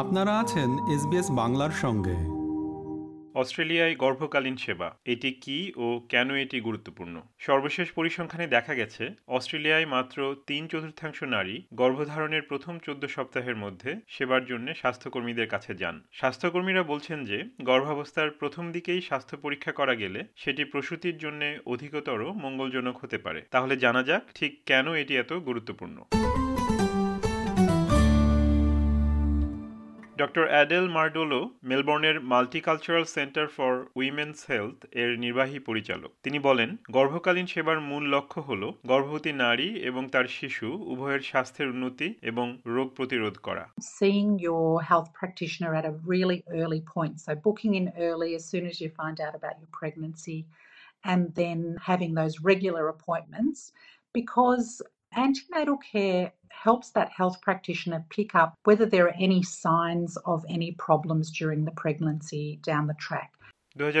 আপনারা আছেন এসবিএস বাংলার সঙ্গে। অস্ট্রেলিয়ায় গর্ভকালীন সেবা, এটি কি ও কেন এটি গুরুত্বপূর্ণ? সর্বশেষ পরিসংখ্যানে দেখা গেছে, অস্ট্রেলিয়ায় মাত্র তিন চতুর্থাংশ নারী গর্ভধারণের প্রথম চোদ্দ সপ্তাহের মধ্যে সেবার জন্য স্বাস্থ্যকর্মীদের কাছে যান। স্বাস্থ্যকর্মীরা বলছেন যে, গর্ভাবস্থার প্রথম দিকেই স্বাস্থ্য পরীক্ষা করা গেলে সেটি প্রসূতির জন্য অধিকতর মঙ্গলজনক হতে পারে। তাহলে জানা যাক ঠিক কেন এটি এত গুরুত্বপূর্ণ। Doctor Adele Murdolo মেলবোর্নের multicultural centre for women's health এর নির্বাহী পরিচালক। তিনি বলেন, গর্ভকালীন সেবার মূল লক্ষ্য হল গর্ভবতী নারী এবং তার শিশু উভয়ের স্বাস্থ্যের উন্নতি এবং রোগ প্রতিরোধ করা। Seeing your health practitioner at a really early point so booking in early as soon as you pregnancy and then having those regular appointments because Antenatal care helps that health practitioner pick up whether there are any signs of any problems during the pregnancy down the track.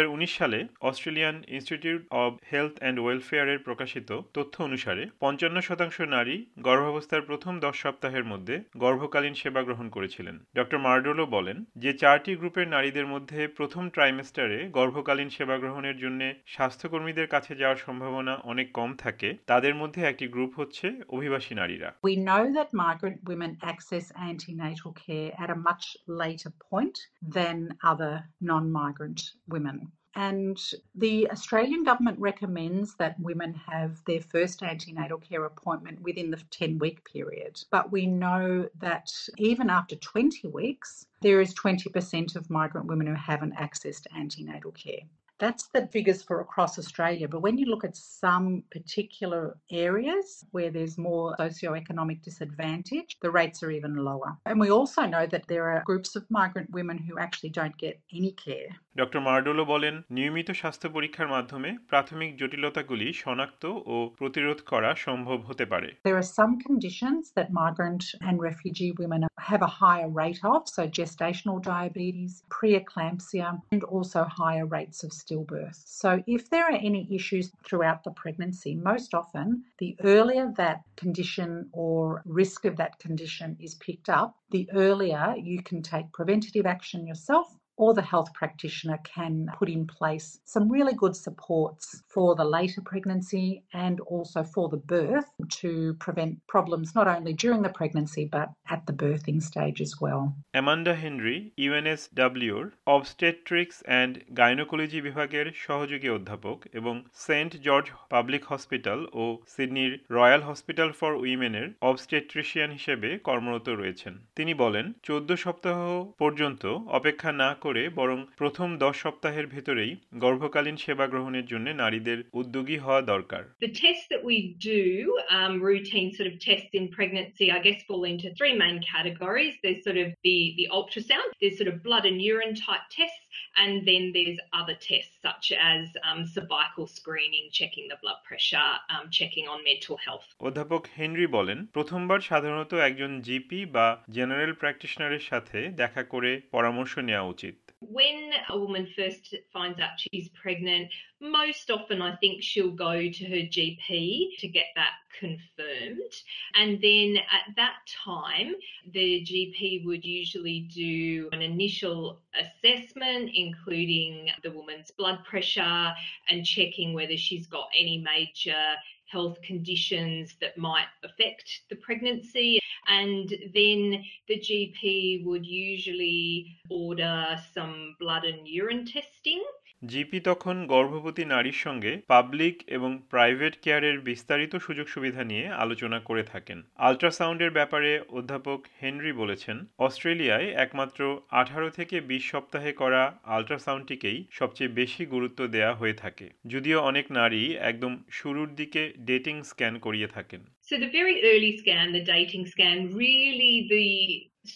উনিশ সালে Australian institute of health and ওয়েলফেয়ারের প্রকাশিত তথ্য অনুসারে পঞ্চান্ন শতাংশ নারী গর্ভাবস্থার প্রথম দশ সপ্তাহের মধ্যে গর্ভকালীন সেবা গ্রহণ করেছিলেন। ডক্টর মার্ডোলো বলেন যে চারটি গ্রুপের নারীদের মধ্যে প্রথম ট্রাইমেস্টারে গর্ভকালীন সেবা গ্রহণের জন্য স্বাস্থ্যকর্মীদের কাছে যাওয়ার সম্ভাবনা অনেক কম থাকে। তাদের মধ্যে একটি গ্রুপ হচ্ছে অভিবাসী নারীরা। We know that migrant women access antenatal care at a much later point than other non-migrant women. Women. And the Australian government recommends that women have their first antenatal care appointment within the 10 week period. But we know that even after 20 weeks, there is 20% of migrant women who haven't accessed antenatal care. That's the figures for across Australia. But when you look at some particular areas where there's more socioeconomic disadvantage, the rates are even lower. And we also know that there are groups of migrant women who actually don't get any care. Doctor মার্ডোলো বলেন নিয়মিত স্বাস্থ্য পরীক্ষার মাধ্যমে প্রাথমিক জটিলতাগুলি শনাক্ত ও প্রতিরোধ করা সম্ভব হতে পারে There are some conditions that migrant and refugee women have a higher rate of, so gestational diabetes, preeclampsia, and also higher rates of stillbirth. So if there are any issues throughout the pregnancy, most often the earlier that condition or risk of that condition is picked up, the earlier you can take preventative action yourself or the health practitioner can put in place some really good supports for the later pregnancy and also for the birth to prevent problems not only during the pregnancy but at the birthing stage as well. Amanda Henry, ইউএনএসডব্লিউর obstetrics and gynaecology বিভাগের সহযোগী অধ্যাপক এবং Saint George public hospital ও সিডনির royal hospital for উইমেনের obstetrician হিসেবে কর্মরত রয়েছেন তিনি বলেন চোদ্দ সপ্তাহ পর্যন্ত অপেক্ষা না করে করে বরং প্রথম দশ সপ্তাহের ভেতরেই গর্ভকালীন সেবা গ্রহণের জন্য নারীদের উদ্যোগী হওয়া দরকার The that we do, um, routine sort of tests in pregnancy, I guess fall into three main categories. There's sort of the, the ultrasound, there's sort of blood and urine type tests, and then there's other tests such as um, cervical screening, checking the blood pressure, um, checking on mental health. অধ্যাপক Henry বলেন প্রথমবার সাধারণত একজন GP বা general প্র্যাকটিশনারের সাথে দেখা করে পরামর্শ নেওয়া উচিত when a woman first finds out she's pregnant, most often I think she'll go to her GP to get that confirmed. And then at that time, the GP would usually do an initial assessment, including the woman's blood pressure and checking whether she's got any major health conditions that might affect the pregnancy. And then the GP would usually order some blood and urine testing GP তখন গর্ভবতী নারীর সঙ্গে public এবং private কেয়ারের বিস্তারিত সুযোগ সুবিধা নিয়ে আলোচনা করে থাকেন। আলট্রাসাউন্ডের ব্যাপারে অধ্যাপক হেনরি বলেছেন, অস্ট্রেলিয়ায় একমাত্র আঠারো থেকে বিশ সপ্তাহে করা আলট্রাসাউন্ডটিকেই সবচেয়ে বেশি গুরুত্ব দেয়া হয়ে থাকে, যদিও অনেক নারী একদম শুরুর দিকে ডেটিং স্ক্যান করিয়ে থাকেন।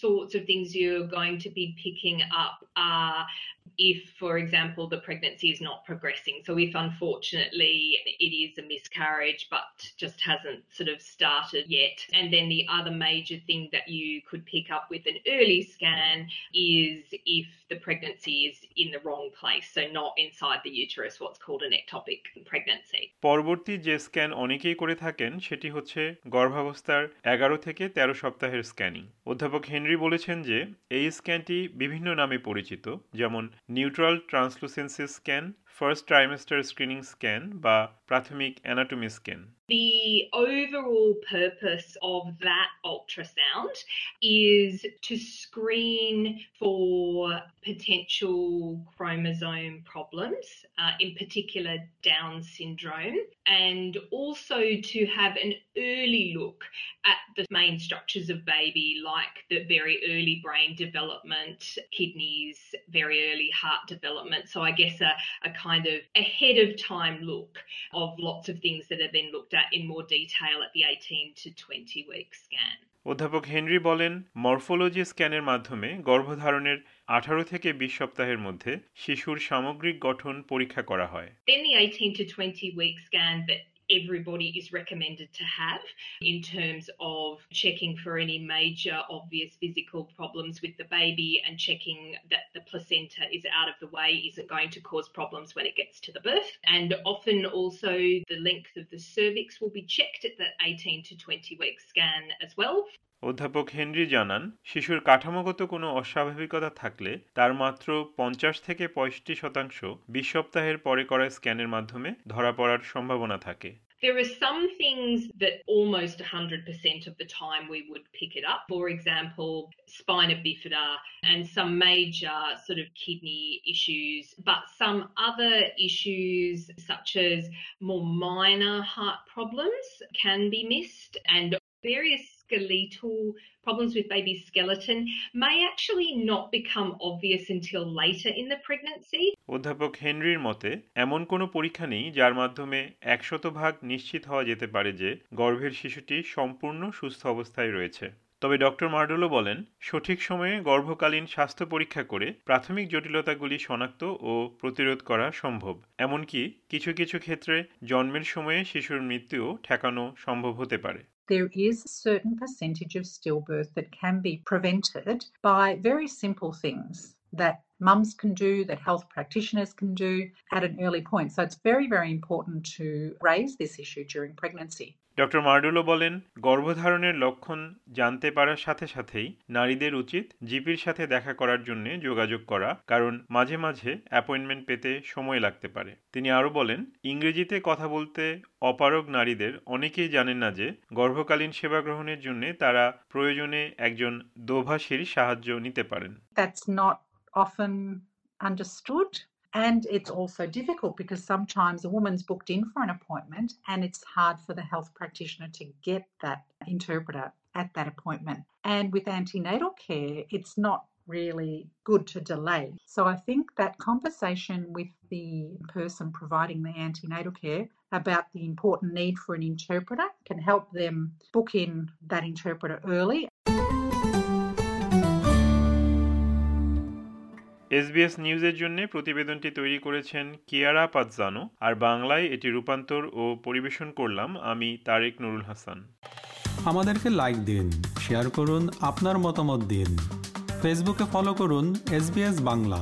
Sorts of things you're going to be picking up are if, for example, the pregnancy is not progressing. So, if unfortunately it is a miscarriage but just hasn't sort of started yet. And then the other major thing that you could pick up with an early scan is if the pregnancy is in the wrong place, so not inside the uterus, what's called an ectopic pregnancy. পরবর্তী যে scan অনেকেই করে থাকেন সেটি হচ্ছে গর্ভাবস্থার এগারো থেকে তেরো সপ্তাহের স্ক্যানিং অধ্যাপক হেনরি বলেছেন যে এই স্ক্যানটি বিভিন্ন নামে পরিচিত যেমন neutral translucency scan. First trimester screening scan বা প্রাথমিক anatomy scan The overall purpose of that ultrasound is to screen for potential chromosome problems, uh, in particular Down syndrome, and also to have an early look at the main structures of baby, like the very early brain development, kidneys, very early heart development. So I guess a, a kind of ahead of time look of lots of things that have been looked at in more detail at the 18 to 20 week scan. অধ্যাপক Henry বলেন morphology স্ক্যানের মাধ্যমে গর্ভধারণের আঠারো থেকে বিশ সপ্তাহের মধ্যে শিশুর সামগ্রিক গঠন পরীক্ষা করা হয় Then the 18 to 20 week scan that everybody is recommended to have in terms of checking for any major obvious physical problems with the baby and checking that the placenta is out of the way isn't going to cause problems when it gets to the birth. And often also the length of the cervix will be checked at that 18 to 20 week scan as well. অধ্যাপক Henry জানান শিশুর কাঠামোগত কোনো অস্বাভাবিকতা থাকলে তার মাত্র পঞ্চাশ থেকে পঁয়ষট্টি শতাংশ বিশ সপ্তাহের পরে করা স্ক্যানের মাধ্যমে ধরা পড়ার সম্ভাবনা থাকে There are some things that almost 100% of the time we would pick it up. For example, spina bifida and some major sort of kidney issues, but some other issues such as more minor heart problems can be missed and various skeletal problems with baby's skeleton may actually not become obvious until later in the pregnancy. অধ্যাপক হেনরির মতে, এমন কোনো পরীক্ষা নেই যার মাধ্যমে একশত ভাগ নিশ্চিত হওয়া যেতে পারে যে গর্ভের শিশুটি সম্পূর্ণ সুস্থ অবস্থায় রয়েছে। তবে ডক্টর মার্ডোলো বলেন, সঠিক সময়ে গর্ভকালীন স্বাস্থ্য পরীক্ষা করে প্রাথমিক জটিলতাগুলি শনাক্ত ও প্রতিরোধ করা সম্ভব। এমনকি কিছু কিছু ক্ষেত্রে জন্মের সময়ে শিশুর মৃত্যুও ঠেকানো সম্ভব হতে পারে। There is a certain percentage of stillbirth that can be prevented by very simple things that mums can do, that health practitioners can do at an early point. So it's very, very important to raise this issue during pregnancy. Doctor Murdolo বলেন, গর্ভধারণের লক্ষণ জানতে পারার সাথে সাথেই নারীদের উচিত জিপির সাথে দেখা করার জন্য যোগাযোগ করা, কারণ মাঝে মাঝে অ্যাপয়েন্টমেন্ট পেতে সময় লাগতে পারে তিনি আরও বলেন, ইংরেজিতে কথা বলতে অপারগ নারীদের অনেকেই জানেন না যে গর্ভকালীন সেবা গ্রহণের জন্য তারা প্রয়োজনে একজন দোভাষীর সাহায্য নিতে পারেন understood. And it's also difficult because sometimes a woman's booked in for an appointment and it's hard for the health practitioner to get that interpreter at that appointment. And with antenatal care, it's not really good to delay. So I think that conversation with the person providing the antenatal care about the important need for an interpreter can help them book in that interpreter early SBS নিউজের জন্য প্রতিবেদনটি তৈরি করেছেন কিয়ারা পাতজানো আর বাংলায় এটি রূপান্তর ও পরিবেশন করলাম আমি তারেক নুরুল হাসান। আমাদেরকে লাইক দিন শেয়ার করুন, আপনার মতামত দিন। ফেসবুকে ফলো করুন এস বাংলা।